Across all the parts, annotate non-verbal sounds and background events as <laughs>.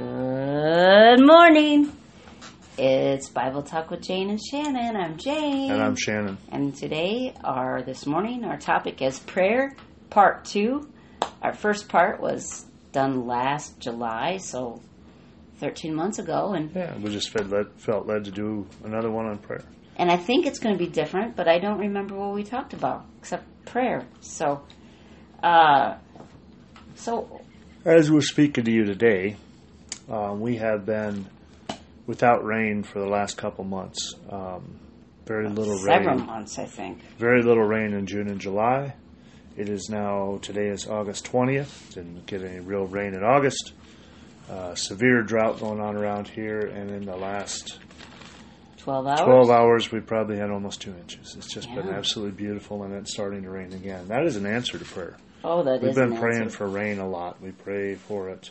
Good morning. It's Bible Talk with Jane and Shannon. I'm Jane. And I'm Shannon. And today, our this morning, our topic is prayer, part two. Our first part was done last July, so 13 months ago, and Yeah, we just felt led, felt led to do another one on prayer. and I think it's going to be different, but I don't remember what we talked about except prayer. So, uh, so As we're speaking to you today, uh, we have been without rain for the last couple months. Um, very little several rain. months, I think. Very little rain in June and July. It is now today is August twentieth. Didn't get any real rain in August. Uh, severe drought going on around here, and in the last 12 hours. 12 hours, we probably had almost two inches. It's just been absolutely beautiful, and it's starting to rain again. That is an answer to prayer. Oh, that We've been an praying answer. for rain a lot. We pray for it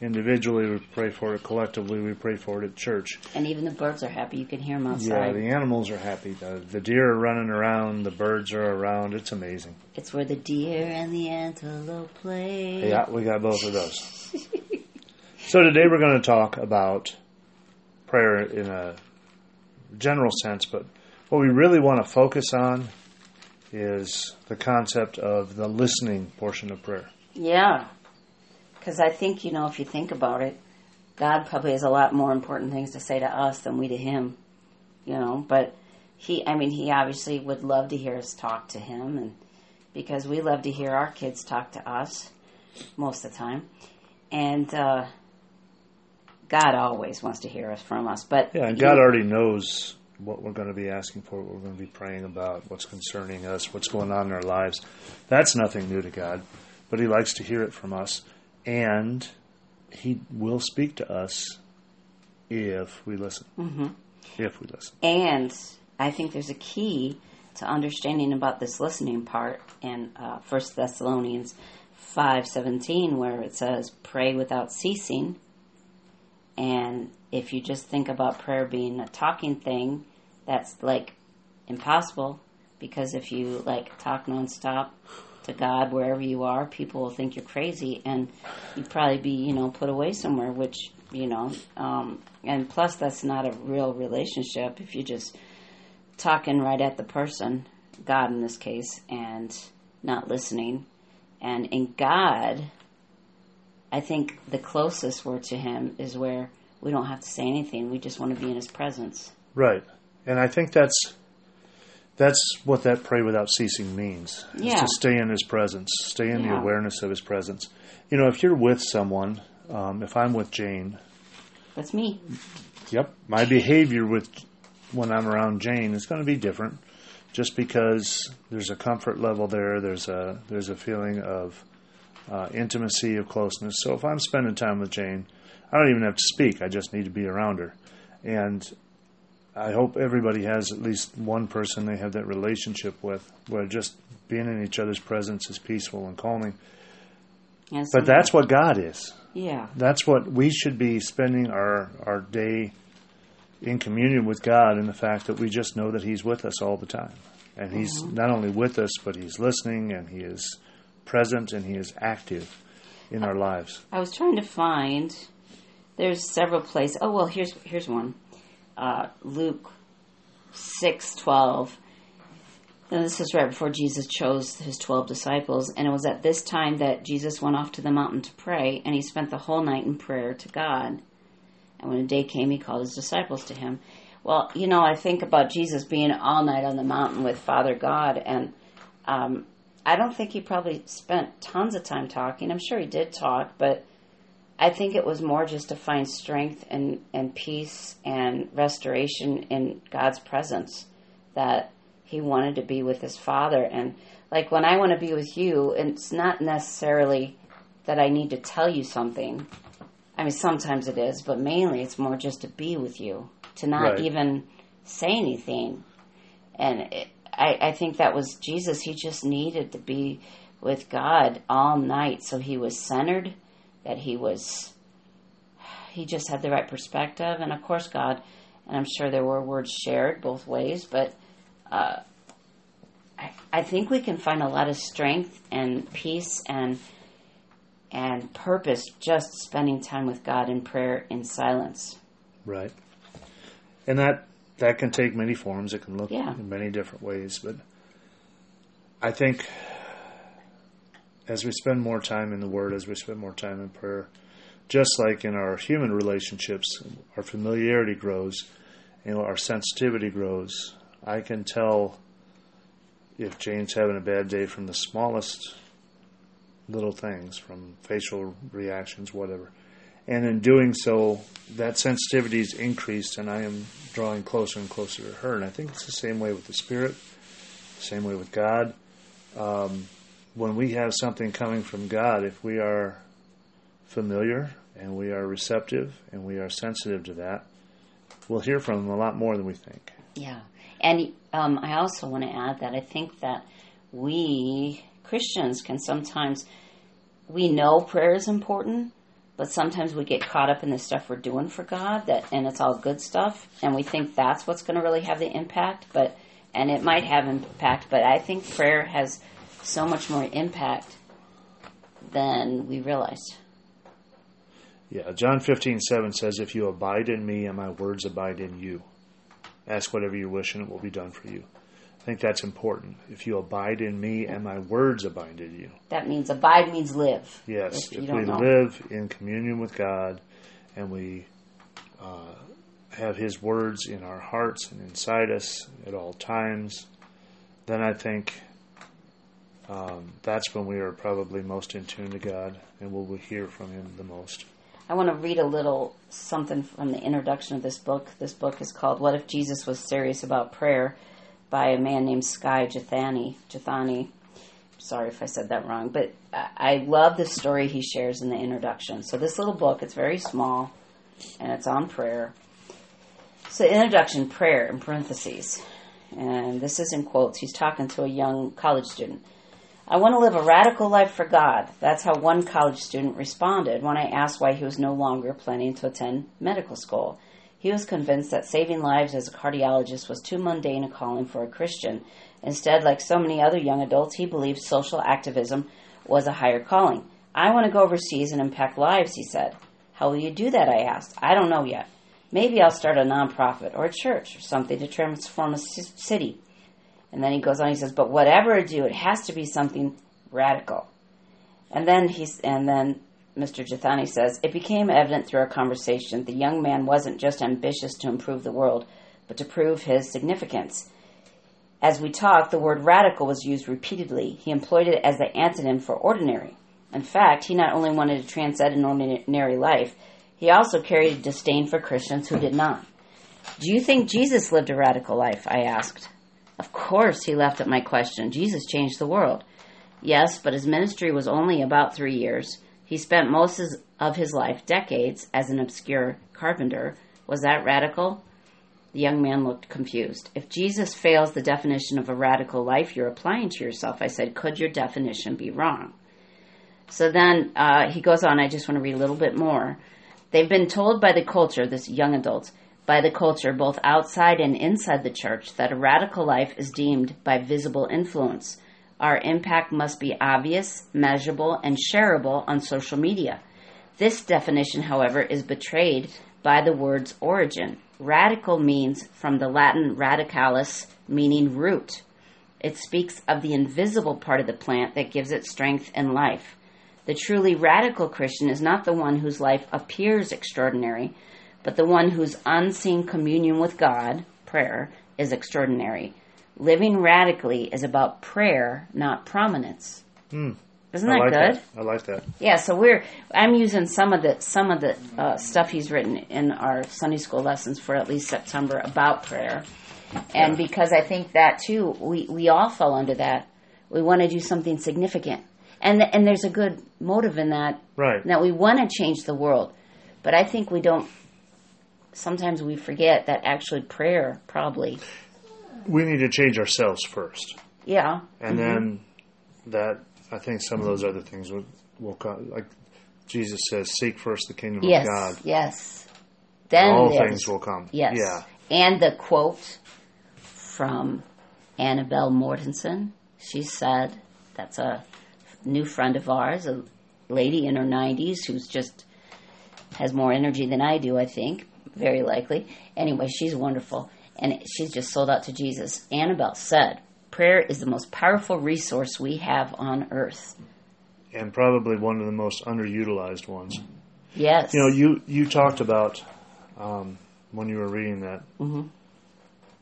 individually, we pray for it collectively, we pray for it at church. And even the birds are happy. You can hear them outside. Yeah, the animals are happy. The, the deer are running around, the birds are around. It's amazing. It's where the deer and the antelope play. Yeah, we got both of those. so today we're going to talk about prayer in a general sense, but what we really want to focus on is the concept of the listening portion of prayer. Yeah. Because I think, you know, if you think about it, God probably has a lot more important things to say to us than we to Him. You know, but He, I mean, He obviously would love to hear us talk to Him, and because we love to hear our kids talk to us most of the time. And uh, God always wants to hear us from us. But Yeah, and you- God already knows what we're going to be asking for, what we're going to be praying about, what's concerning us, what's going on in our lives. That's nothing new to God, but He likes to hear it from us, and He will speak to us if we listen. Mm-hmm. If we listen. And I think there's a key to understanding about this listening part in uh, Thessalonians 5.17 where it says, pray without ceasing. And if you just think about prayer being a talking thing, that's like impossible because if you like talk nonstop to God wherever you are, people will think you're crazy and you'd probably be, you know, put away somewhere, which, you know, um, and plus that's not a real relationship if you're just talking right at the person, God in this case, and not listening. And in God, I think the closest we're to Him is where we don't have to say anything. We just want to be in His presence. Right. And I think that's that's what that pray without ceasing means. is Yeah. to stay in his presence, stay in the awareness of his presence. You know, if you're with someone, um, if I'm with Jane, That's me. Yep. My behavior with when I'm around Jane is going to be different, just because there's a comfort level there. There's a there's a feeling of uh, intimacy of closeness. So if I'm spending time with Jane, I don't even have to speak. I just need to be around her, and I hope everybody has at least one person they have that relationship with, where just being in each other's presence is peaceful and calming. And But that's what God is yeah, that's what we should be spending our, our day in communion with God in the fact that we just know that He's with us all the time. And He's uh-huh. not only with us, but He's listening and He is present and He is active in our lives. I was trying to find. There's several places. Oh well, here's here's one. Uh, Luke six twelve. And this is right before Jesus chose his twelve disciples, and it was at this time that Jesus went off to the mountain to pray, and he spent the whole night in prayer to God. And when the day came, he called his disciples to him. Well, you know, I think about Jesus being all night on the mountain with Father God, and um, I don't think he probably spent tons of time talking. I'm sure he did talk, but I think it was more just to find strength and, and peace and restoration in God's presence that he wanted to be with his father. And like when I want to be with you, it's not necessarily that I need to tell you something. I mean, sometimes it is, but mainly it's more just to be with you, to not Right. even say anything. And it, I, I think that was Jesus. He just needed to be with God all night. So he was centered, that he was, he just had the right perspective. And of course, God, and I'm sure there were words shared both ways, but uh, I, I think we can find a lot of strength and peace and and purpose just spending time with God in prayer in silence. Right. And that that can take many forms. It can look Yeah. in many different ways, but I think as we spend more time in the Word, as we spend more time in prayer, just like in our human relationships, our familiarity grows, know, our sensitivity grows. I can tell if Jane's having a bad day from the smallest little things, from facial reactions, whatever. And in doing so, that sensitivity is increased, and I am drawing closer and closer to her. And I think it's the same way with the Spirit, same way with God. Um, when we have something coming from God, if we are familiar and we are receptive and we are sensitive to that, we'll hear from Him a lot more than we think. Yeah. And um, I also want to add that I think that we Christians can sometimes, we know prayer is important, but sometimes we get caught up in the stuff we're doing for God that, and it's all good stuff, and we think that's what's going to really have the impact, but, and it might have impact, but I think prayer has so much more impact than we realize. Yeah, John fifteen seven says, If you abide in me and my words abide in you, ask whatever you wish and it will be done for you. I think that's important. If you abide in me and my words abide in you. That means abide means live. Yes, If if, we know. live in communion with God and we uh, have His words in our hearts and inside us at all times, then I think um, that's when we are probably most in tune to God and we'll we hear from Him the most. I want to read a little something from the introduction of this book. This book is called What If Jesus Was Serious About Prayer by a man named Skye Jethani. Jethani. Sorry if I said that wrong, but I love the story he shares in the introduction. So this little book, it's very small and it's on prayer. So introduction prayer in parentheses. And this is in quotes. He's talking to a young college student. I want to live a radical life for God. That's how one college student responded when I asked why he was no longer planning to attend medical school. He was convinced that saving lives as a cardiologist was too mundane a calling for a Christian. Instead, like so many other young adults, he believed social activism was a higher calling. I want to go overseas and impact lives, he said. How will you do that? I asked. I don't know yet. Maybe I'll start a nonprofit or a church or something to transform a city. And then he goes on. He says, "But whatever I do, it has to be something radical." And then he's and then Mr. Jethani says, "It became evident through our conversation the young man wasn't just ambitious to improve the world, but to prove his significance." As we talked, the word radical was used repeatedly. He employed it as the antonym for ordinary. In fact, he not only wanted to transcend an ordinary life, he also carried a disdain for Christians who did not. Do you think Jesus lived a radical life? I asked. Of course, he laughed at my question. Jesus changed the world. Yes, but his ministry was only about three years. He spent most of his life, decades, as an obscure carpenter. Was that radical? The young man looked confused. If Jesus fails the definition of a radical life you're applying to yourself, I said, could your definition be wrong? So then uh, he goes on, I just want to read a little bit more. They've been told by the culture, this young adults, by the culture, both outside and inside the church, that a radical life is deemed by visible influence. Our impact must be obvious, measurable, and shareable on social media. This definition, however, is betrayed by the word's origin. Radical means from the Latin radicalis, meaning root. It speaks of the invisible part of the plant that gives it strength and life. The truly radical Christian is not the one whose life appears extraordinary, but the one whose unseen communion with God, prayer, is extraordinary. Living radically is about prayer, not prominence. Hmm. Isn't I that like good? that. I like that. Yeah, so we're I'm using some of the some of the uh, stuff he's written in our Sunday school lessons for at least September about prayer, and because I think that too we we all fall under that. We want to do something significant, and and there's a good motive in that Right. that we want to change the world, but I think we don't. Sometimes we forget that actually prayer probably We need to change ourselves first. yeah And mm-hmm. then that, I think some of those other things will, will come. Like Jesus says, seek first the kingdom yes of God. yes then All things will come. Yes. Yeah. And the quote from Annabelle Mortensen. She said, that's a new friend of ours, a lady in her 90s who's just has more energy than I do, I think, very likely. Anyway, she's wonderful. And she's just sold out to Jesus. Annabelle said, Prayer is the most powerful resource we have on earth. And probably one of the most underutilized ones. Yes. You know, you, you talked about um, when you were reading that hmm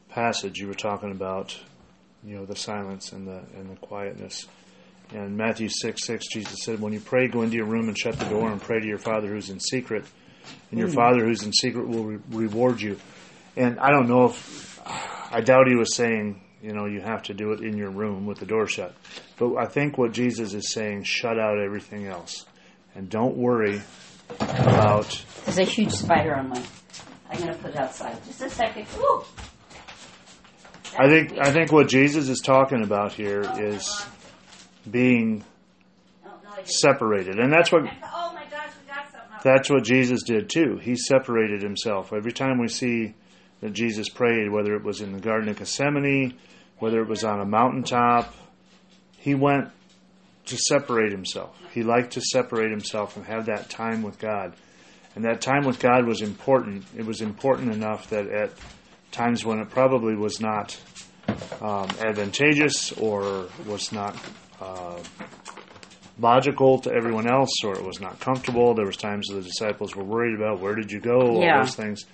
passage, you were talking about, you know, the silence and the and the quietness. And Matthew six six, Jesus said, "When you pray, go into your room and shut the door and pray to your Father who's in secret, and your hmm. Father who's in secret will re- reward you." And I don't know if I doubt he was saying, you know, you have to do it in your room with the door shut. But I think what Jesus is saying, shut out everything else, and don't worry about There's a huge spider on my. I'm going to put it outside. Just a second. Ooh. I think I think what Jesus is talking about here oh, is being separated, and that's what Oh my gosh, we got something. Up. That's what Jesus did too. He separated himself. Every time we see that Jesus prayed, whether it was in the Garden of Gethsemane, whether it was on a mountaintop, he went to separate himself. He liked to separate himself and have that time with God. And that time with God was important. It was important enough that at times when it probably was not um, advantageous or was not uh, logical to everyone else or it was not comfortable. There was times the disciples were worried about where did you go, all Yeah. those things.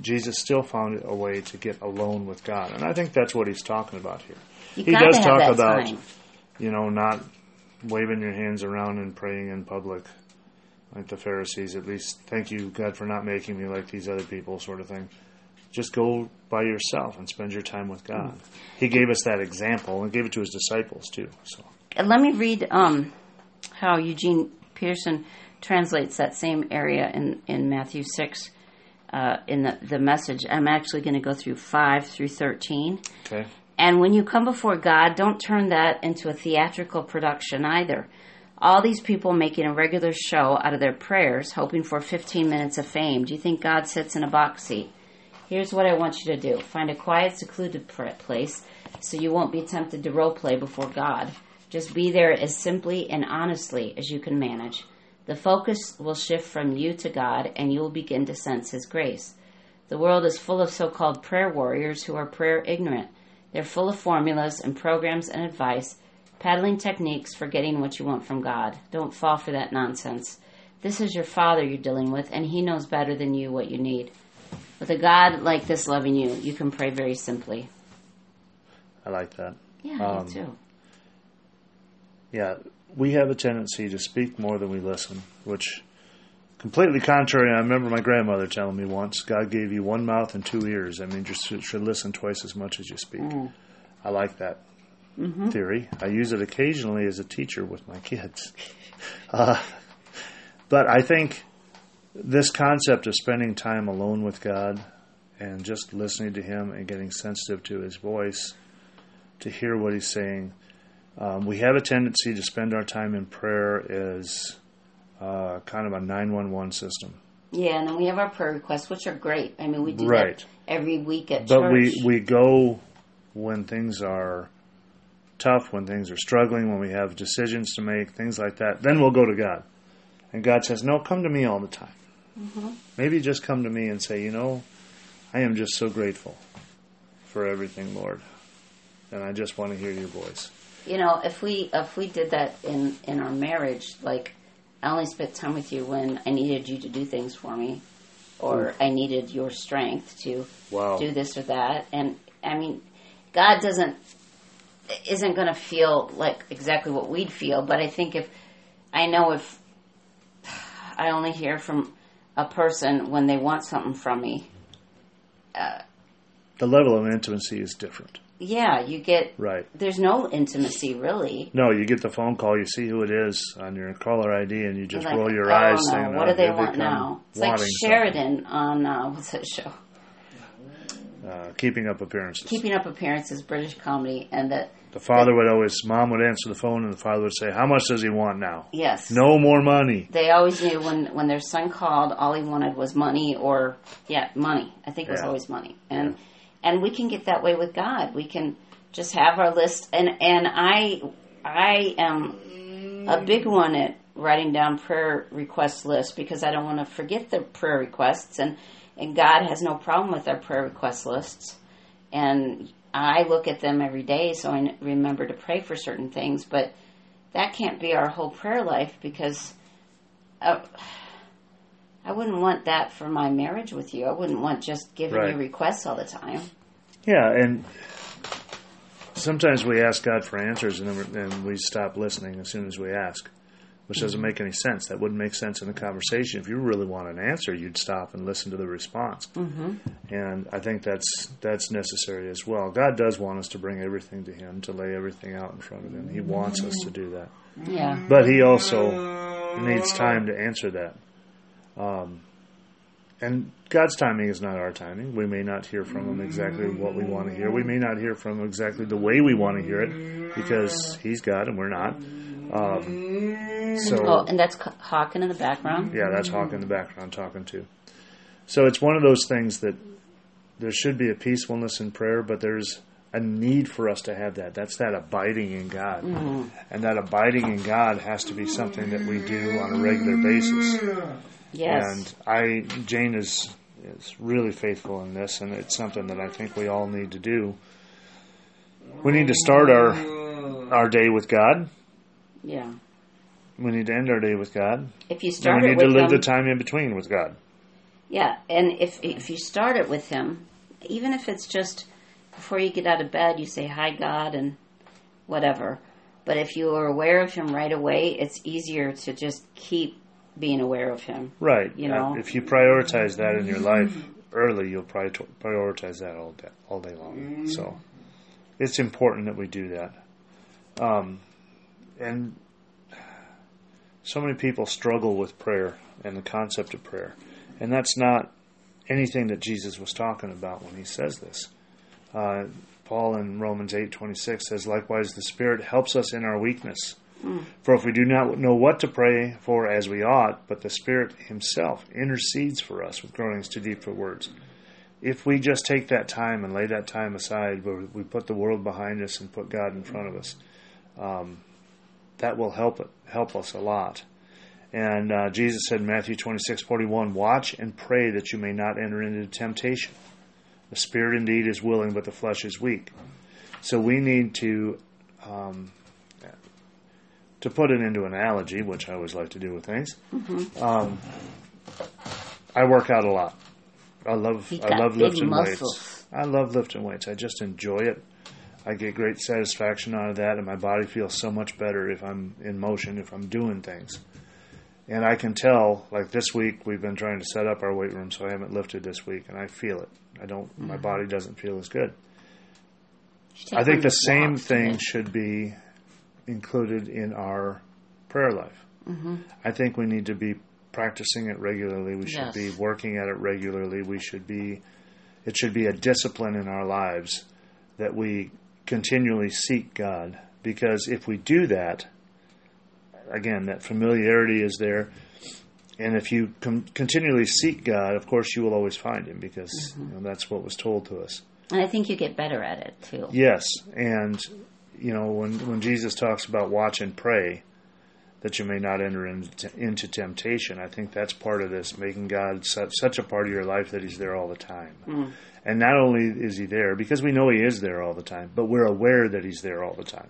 Jesus still found a way to get alone with God. And I think that's what he's talking about here. You he does talk about you know, not waving your hands around and praying in public like the Pharisees, at least thank you, God, for not making me like these other people, sort of thing. Just go by yourself and spend your time with God. He gave us that example and gave it to his disciples too. So And let me read um, how Eugene Peterson translates that same area in, in Matthew 6 uh, in the, the message. I'm actually going to go through 5 through 13. okay. And when you come before God, don't turn that into a theatrical production either. All these people making a regular show out of their prayers, hoping for 15 minutes of fame. Do you think God sits in a box seat? Here's what I want you to do find a quiet, secluded place so you won't be tempted to role play before God. Just be there as simply and honestly as you can manage. The focus will shift from you to God, and you will begin to sense His grace. The world is full of so called prayer warriors who are prayer ignorant. They're full of formulas and programs and advice, paddling techniques for getting what you want from God. Don't fall for that nonsense. This is your Father you're dealing with, and He knows better than you what you need. With a God like this loving you, you can pray very simply. I like that. Yeah, Um, me too. Yeah, we have a tendency to speak more than we listen, which completely contrary. I remember my grandmother telling me once, God gave you one mouth and two ears. I mean, you should, listen twice as much as you speak. I like that theory. I use it occasionally as a teacher with my kids. <laughs> Uh, but I think this concept of spending time alone with God and just listening to Him and getting sensitive to His voice to hear what He's saying. Um, we have a tendency to spend our time in prayer as uh, kind of a 911 system. Yeah, and then we have our prayer requests, which are great. I mean, we do Right. that every week at But church. we, we go when things are tough, when things are struggling, when we have decisions to make, things like that. Then we'll go to God. And God says, No, come to me all the time. Mm-hmm. Maybe just come to me and say, You know, I am just so grateful for everything, Lord. And I just want to hear your voice. You know, if we if we did that in in our marriage, like I only spent time with you when I needed you to do things for me, or hmm. I needed your strength to Wow. do this or that, and I mean, God doesn't isn't going to feel like exactly what we'd feel, but I think if I know if I only hear from a person when they want something from me, uh, The level of intimacy is different. Yeah, you get Right. there's no intimacy really. No, you get the phone call, you see who it is on your caller ID, and you just Like, roll your oh, eyes no, saying, what "Oh, do they here want now? It's like Sheridan on uh, <laughs> what's that show? Uh, keeping up appearances. Keeping Up Appearances, British comedy, and that the father would always, mom would answer the phone, and the father would say, "How much does he want now?" yes, No more money. they always knew when when their son called, all he wanted was money or yeah, money. I think it was Yeah. always money, and and we can get that way with God. We can just have our list, and and I I am a big one at writing down prayer request lists because I don't want to forget the prayer requests, and and God has no problem with our prayer request lists, and I look at them every day so I remember to pray for certain things, but that can't be our whole prayer life because. Uh, I wouldn't want that for my marriage with you. I wouldn't want just giving Right. you requests all the time. Yeah, and sometimes we ask God for answers and then we- and we stop listening as soon as we ask, which doesn't make any sense. That wouldn't make sense in a conversation. If you really want an answer, you'd stop and listen to the response. Mm-hmm. And I think that's that's necessary as well. God does want us to bring everything to Him, to lay everything out in front of Him. He wants us to do that, Yeah. but He also needs time to answer that. Um, and God's timing is not our timing. We may not hear from Him exactly what we want to hear. We may not hear from Him exactly the way we want to hear it because He's God and we're not. Um, so, Oh, and that's Hawking in the background. yeah, that's Hawk in the background talking too. So it's one of those things that there should be a peacefulness in prayer, but there's a need for us to have that. That's that abiding in God. And that abiding in God has to be something that we do on a regular basis. Yes. And I, Jane is is really faithful in this, and it's something that I think we all need to do. We need to start our our day with God. yeah. We need to end our day with God. If you And start we it need to live them, the time in between with God. yeah, and if if you start it with Him, even if it's just before you get out of bed, you say hi God and whatever. But if you are aware of Him right away, it's easier to just keep being aware of Him. Right. You know? If you prioritize that in your life early, you'll prioritize that all day, all day long. So it's important that we do that. Um, and so many people struggle with prayer and the concept of prayer, and that's not anything that Jesus was talking about when he says this. Uh, Paul in Romans eight twenty six says, "Likewise, the Spirit helps us in our weakness." For if we do not know what to pray for as we ought, but the Spirit Himself intercedes for us with groanings too deep for words. If we just take that time and lay that time aside, where we put the world behind us and put God in front of us, um, that will help help us a lot. And uh, Jesus said in Matthew twenty six forty one, "Watch and pray that you may not enter into temptation. The spirit indeed is willing, but the flesh is weak." So we need to um, to put it into an analogy, which I always like to do with things, um, I work out a lot. I love I love lifting muscles. weights. I love lifting weights. I just enjoy it. I get great satisfaction out of that, and my body feels so much better if I'm in motion, if I'm doing things. And I can tell, like this week, we've been trying to set up our weight room, so I haven't lifted this week, and I feel it. I don't. My Mm-hmm. body doesn't feel as good. I think the same thing should be included in our prayer life. Mm-hmm. I think we need to be practicing it regularly. We should Yes. be working at it regularly. We should be. It should be a discipline in our lives that we continually seek God. Because if we do that, again, that familiarity is there. And if you com- continually seek God, of course, you will always find Him because you know, that's what was told to us. And I think you get better at it too. Yes, and you know when when Jesus talks about watch and pray, that you may not enter into, into temptation. I think that's part of this, making God such, such a part of your life that He's there all the time. Mm. And not only is He there because we know He is there all the time, but we're aware that He's there all the time.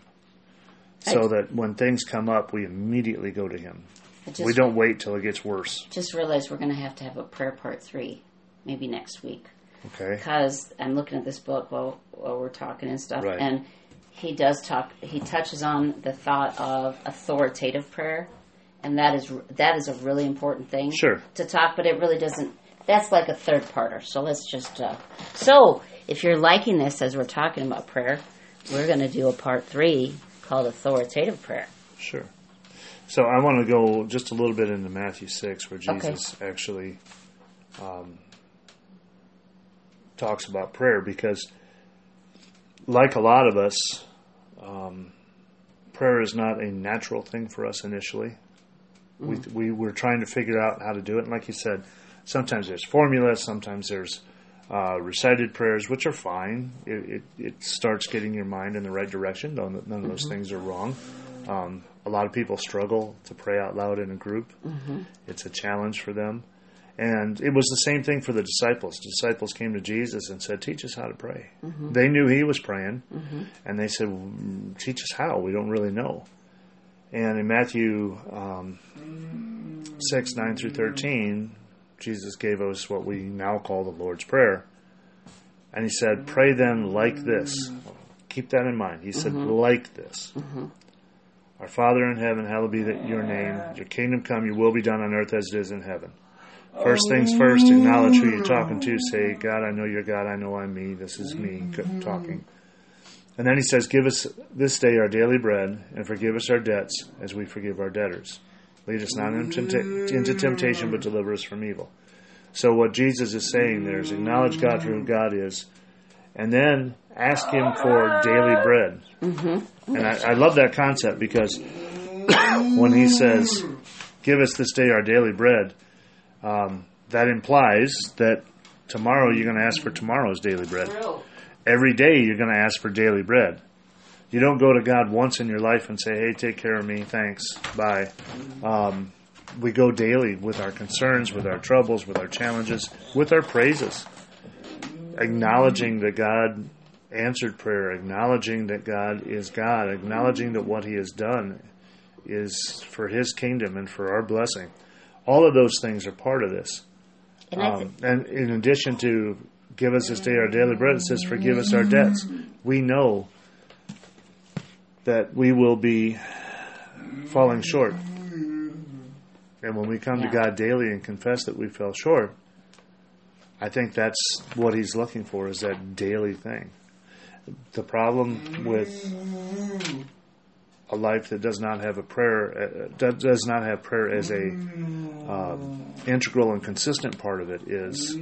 So I- that when things come up, we immediately go to Him. Just, We don't wait till it gets worse. just realize we're going to have to have a prayer part three, maybe next week. Okay. because I'm looking at this book while while we're talking and stuff, Right. and he does talk. He touches on the thought of authoritative prayer, and that is that is a really important thing Sure. to talk. But it really doesn't. That's like a third parter. So let's just. Uh, so if you're liking this as we're talking about prayer, we're going to do a part three called authoritative prayer. Sure. So I want to go just a little bit into Matthew 6, where Jesus actually um, talks about prayer, because, like a lot of us, um, prayer is not a natural thing for us initially. We, we were trying to figure out how to do it. And like you said, sometimes there's formulas, sometimes there's uh, recited prayers, which are fine. It, it, it starts getting your mind in the right direction. None, none of those things are wrong. Um, a lot of people struggle to pray out loud in a group. It's a challenge for them. And it was the same thing for the disciples. The disciples came to Jesus and said, Teach us how to pray. They knew he was praying, and they said, "Mm, Teach us how. We don't really know. And in Matthew um, 6, 9 through 13, Jesus gave us what we now call the Lord's Prayer. And he said, Pray then like this. Keep that in mind. He said, like this. Our Father in heaven, hallowed be that your name. Your kingdom come, your will be done on earth as it is in heaven. First things first, acknowledge who you're talking to. Say, God, I know you're God. I know I'm me. This is me talking. And then he says, Give us this day our daily bread, and forgive us our debts as we forgive our debtors. Lead us not into temptation, but deliver us from evil. So, what Jesus is saying there is acknowledge God for who God is, and then ask Him for daily bread. Mm-hmm. And I, I love that concept because <coughs> when He says, Give us this day our daily bread, um, that implies that tomorrow you're going to ask for tomorrow's daily bread every day you're going to ask for daily bread. You don't go to God once in your life and say, "Hey, take care of me, thanks, bye." Um, we go daily with our concerns, with our troubles, with our challenges, with our praises, acknowledging that God answered prayer, acknowledging that God is God, acknowledging that what He has done is for His kingdom and for our blessing. All of those things are part of this. And Um, and in addition to give us this day our daily bread, it says forgive us our debts. We know that we will be falling short. And when we come Yeah. to God daily and confess that we fell short, I think that's what he's looking for is that daily thing. The problem with a life that does not have a prayer uh, does does not have prayer as a um, integral and consistent part of it is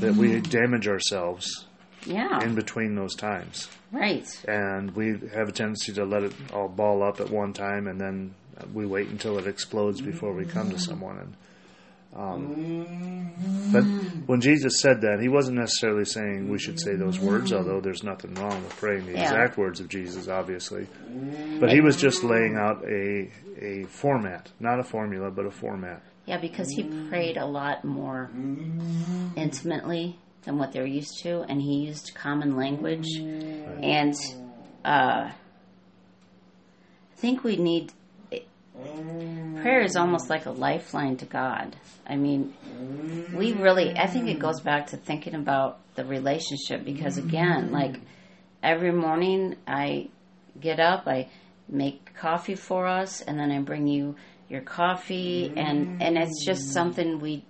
that we damage ourselves yeah, in between those times. Right. and we have a tendency to let it all ball up at one time and then we wait until it explodes before we come to someone and um, mm-hmm. but when Jesus said that, he wasn't necessarily saying we should say those words, although mm-hmm. there's nothing wrong with praying the Yeah. exact words of Jesus, obviously. Mm-hmm. But he was just laying out a a format, not a formula, but a format. Yeah, because he prayed a lot more intimately than what they're used to, and he used common language. And uh, I think we need prayer is almost like a lifeline to God. I mean, we really, I think it goes back to thinking about the relationship because, again, like every morning I get up, I make coffee for us, and then I bring you your coffee, and, and it's just something we,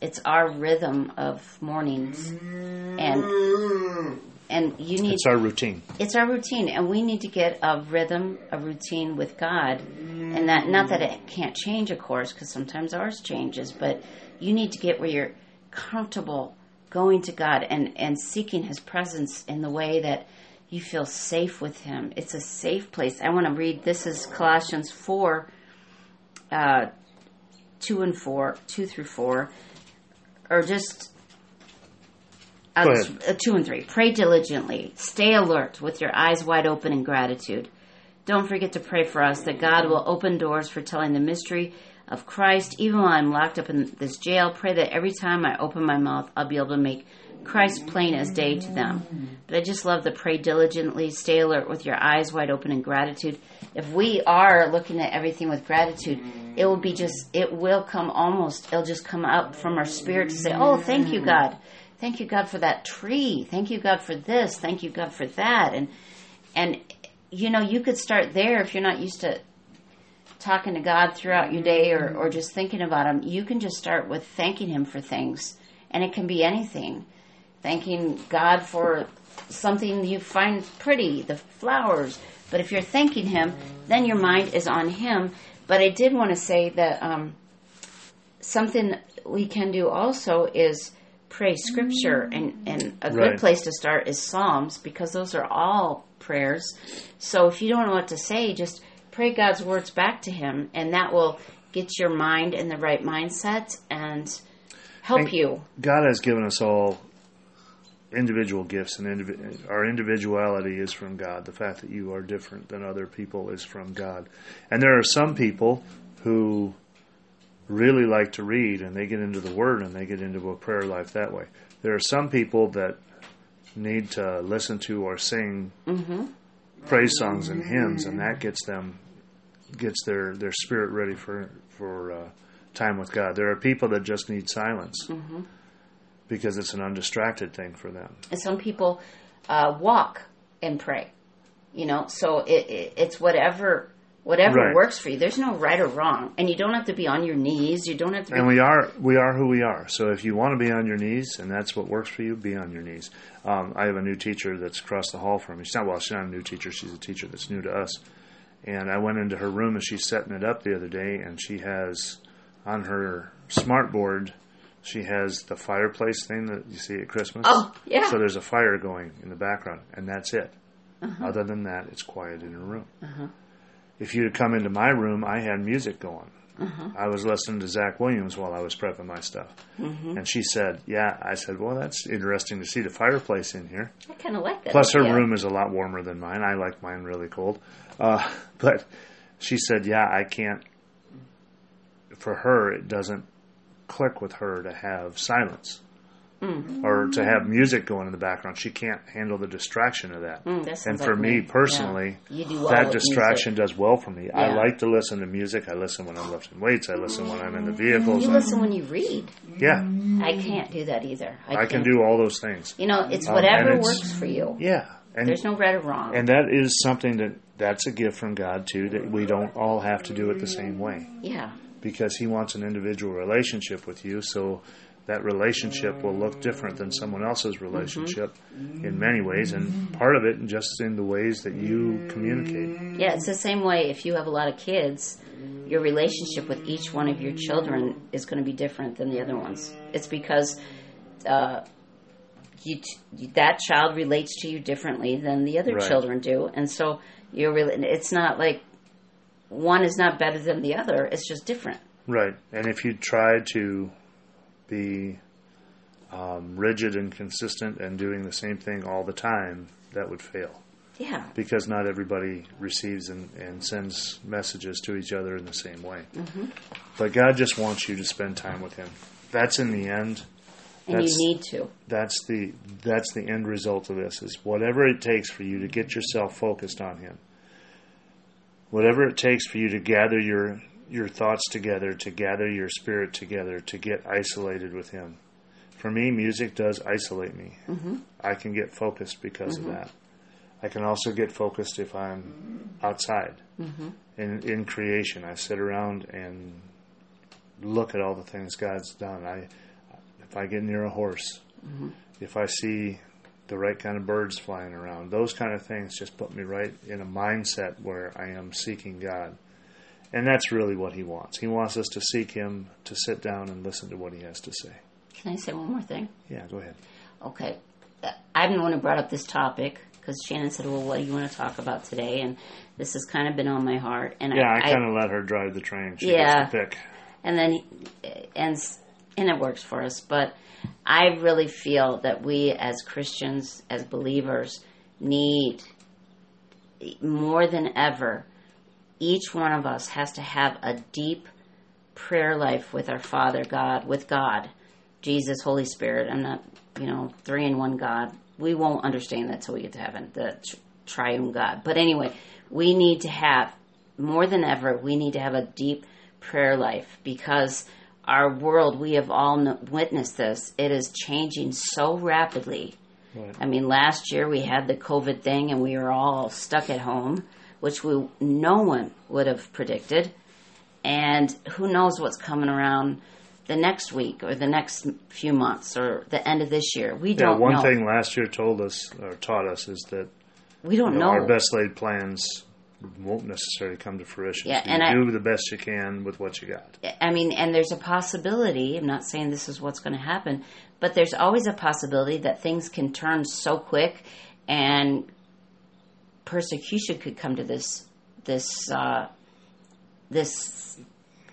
it's our rhythm of mornings. And, and you need It's our routine. it's our routine and we need to get a rhythm a routine with god. And that not that it can't change of course because sometimes ours changes but you need to get where you're comfortable going to god and and seeking his presence in the way that you feel safe with him. It's a safe place. I want to read this is colossians 4 uh 2 and 4 2 through 4 or just uh, two and three. Pray diligently. Stay alert with your eyes wide open in gratitude. Don't forget to pray for us that God will open doors for telling the mystery of Christ. Even while I'm locked up in this jail, pray that every time I open my mouth, I'll be able to make Christ plain as day to them. But I just love the pray diligently, stay alert with your eyes wide open in gratitude. If we are looking at everything with gratitude, it will be just, it will come almost, it'll just come up from our spirit to say, Oh, thank you, God. Thank you, God, for that tree. Thank you, God, for this. Thank you, God, for that. And, and, you know, you could start there if you're not used to talking to God throughout your day or, or just thinking about Him. You can just start with thanking Him for things. And it can be anything. Thanking God for something you find pretty, the flowers. But if you're thanking Him, then your mind is on Him. But I did want to say that um, something we can do also is pray scripture and, and a good Right. place to start is psalms because those are all prayers so if you don't know what to say just pray god's words back to him and that will get your mind in the right mindset and help And- you God has given us all individual gifts and indivi- our individuality is from God. The fact that you are different than other people is from God. And there are some people who really like to read and they get into the Word and they get into a prayer life that way. There are some people that need to listen to or sing praise songs and hymns, and that gets them gets their their spirit ready for for uh, time with God. There are people that just need silence because it's an undistracted thing for them. And some people uh, walk and pray. You know, so it, it, it's whatever whatever Right. works for you. There's no right or wrong, and you don't have to be on your knees. You don't have to be. And we are we are who we are. So if you want to be on your knees and that's what works for you, be on your knees. Um, I have a new teacher that's across the hall from me. She's not well, she's not a new teacher. She's a teacher that's new to us. And I went into her room and she's setting it up the other day, and she has on her smart board, she has the fireplace thing that you see at Christmas. Oh, yeah. So there's a fire going in the background, and that's it. Other than that, it's quiet in her room. If you'd come into my room, I had music going. I was listening to Zach Williams while I was prepping my stuff. And she said, Yeah. I said, Well, that's interesting to see the fireplace in here. I kind of like that. Plus, her room is a lot warmer than mine. I like mine really cold. Uh, <laughs> but she said, Yeah, I can't. For her, it doesn't click with her to have silence Hmm. or to have music going in the background. She can't handle the distraction of that. Mm, that and for like me me. personally, Yeah. Well that distraction does well for me. I like to listen to music. I listen when I'm lifting weights. I listen when I'm in the vehicles. You listen when you read. Yeah, I can't do that either. I, I can do all those things. You know, it's Um, whatever and it's- works for you. Yeah, and There's no right or wrong. and that is something that that's a gift from God too. That we don't all have to do it the same way yeah. because He wants an individual relationship with you. So that relationship will look different than someone else's relationship in many ways, and part of it just in the ways that you communicate. Yeah, it's the same way if you have a lot of kids, your relationship with each one of your children is going to be different than the other ones. It's because uh, you t- that child relates to you differently than the other Right. children do, and so you're really. It's not like one is not better than the other. It's just different. Right. And if you try to be um, rigid and consistent and doing the same thing all the time, that would fail. Yeah. Because not everybody receives and, and sends messages to each other in the same way. Mm-hmm. But God just wants you to spend time with Him. That's in the end. And That's- you need to. That's the that's the end result of this. Is whatever it takes for you to get yourself focused on Him. Whatever it takes for you to gather your your thoughts together, to gather your spirit together, to get isolated with Him. For me, music does isolate me. Mm-hmm. I can get focused because of that. I can also get focused if I'm outside Mm-hmm. in in creation. I sit around and look at all the things God's done. I if I get near a horse, Mm-hmm. if I see the right kind of birds flying around, those kind of things just put me right in a mindset where I am seeking God. And that's really what he wants. He wants us to seek him, to sit down and listen to what he has to say. Can I say one more thing? Yeah, go ahead. Okay. I'm the one who brought up this topic because Shannon said, "Well, what do you want to talk about today?" And this has kind of been on my heart. And Yeah, I, I kind of let her drive the train. She Yeah. pick. and then and and it works for us. But I really feel that we, as Christians, as believers, need more than ever. Each one of us has to have a deep prayer life with our Father God, with God, Jesus, Holy Spirit. I'm not, you know, three in one God. We won't understand that till we get to heaven, the tr- triune God. But anyway, we need to have more than ever. We need to have a deep prayer life because our world, we have all witnessed this. It is changing so rapidly. Right. I mean, last year we had the COVID thing and we were all stuck at home, which we no one would have predicted. And who knows what's coming around the next week or the next few months or the end of this year? We Yeah, don't one know. thing last year told us or taught us is that we don't you know, know. our best laid plans won't necessarily come to fruition. Yeah, So and I- do the best you can with what you got. I mean, and there's a possibility, I'm not saying this is what's going to happen, but there's always a possibility that things can turn so quick and persecution could come to this this uh, this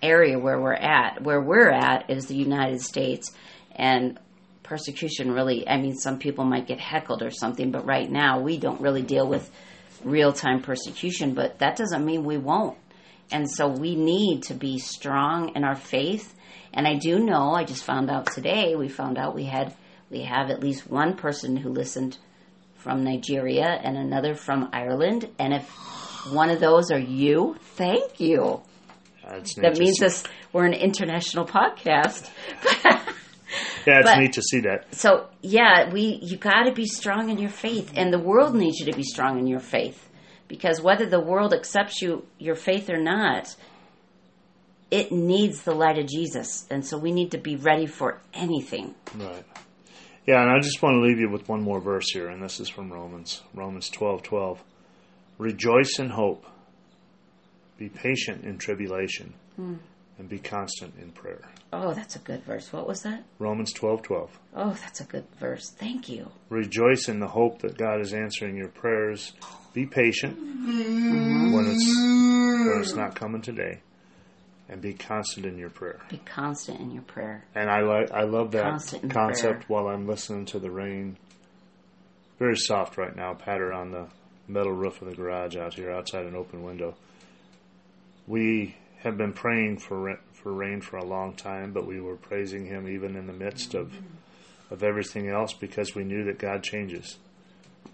area where we're at. Where we're at is the United States, and persecution really, I mean, some people might get heckled or something, but right now we don't really deal with real time persecution, but that doesn't mean we won't. And so we need to be strong in our faith. And I do know, I just found out today, we found out we had we have at least one person who listened from Nigeria and another from Ireland. And if one of those are you, thank you. That's That means us we're an international podcast. <laughs> Yeah, it's but- neat to see that. so yeah, we you got to be strong in your faith, and the world needs you to be strong in your faith, because whether the world accepts you your faith or not, it needs the light of Jesus, and so we need to be ready for anything. Right. Yeah, and I just want to leave you with one more verse here, and this is from Romans, Romans twelve twelve. Rejoice in hope. Be patient in tribulation, hmm. and be constant in prayer. Oh, that's a good verse. What was that? Romans twelve twelve. Oh, that's a good verse. Thank you. Rejoice in the hope that God is answering your prayers. Be patient mm-hmm. when it's when it's not coming today, and be constant in your prayer. Be constant in your prayer. And I like I love that concept while I'm listening to the rain. Very soft right now, patter on the metal roof of the garage out here, outside an open window. We have been praying for for rain for a long time, but we were praising Him even in the midst of of everything else because we knew that God changes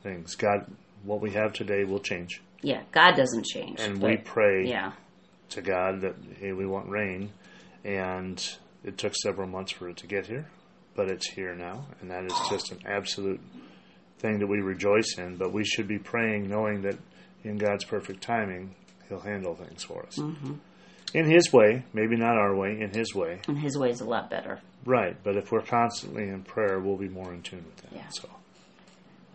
things. God, what we have today will change, Yeah, God doesn't change. and but- we pray Yeah, to God that hey, we want rain, and it took several months for it to get here, but it's here now, and that is just an absolute thing that we rejoice in. But we should be praying, knowing that in God's perfect timing, He'll handle things for us mm-hmm. in His way, maybe not our way, in His way, and His way is a lot better. right? But if we're constantly in prayer, we'll be more in tune with that. Yeah. So.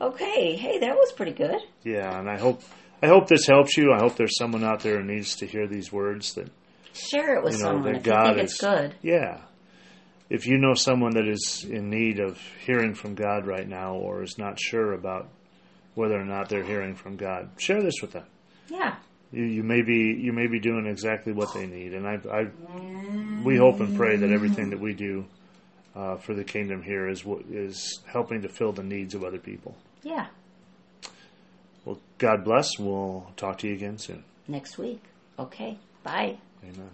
Okay, hey, that was pretty good. Yeah, and I hope I hope this helps you. I hope there's someone out there who needs to hear these words that Share it with you know someone that if God you think is it's good. Yeah. If you know someone that is in need of hearing from God right now or is not sure about whether or not they're hearing from God, share this with them. Yeah. You, you may be you may be doing exactly what they need, and I, I we hope and pray that everything that we do uh, for the kingdom here is what is helping to fill the needs of other people. Yeah. Well, God bless. We'll talk to you again soon. Next week. Okay. Bye. Amen.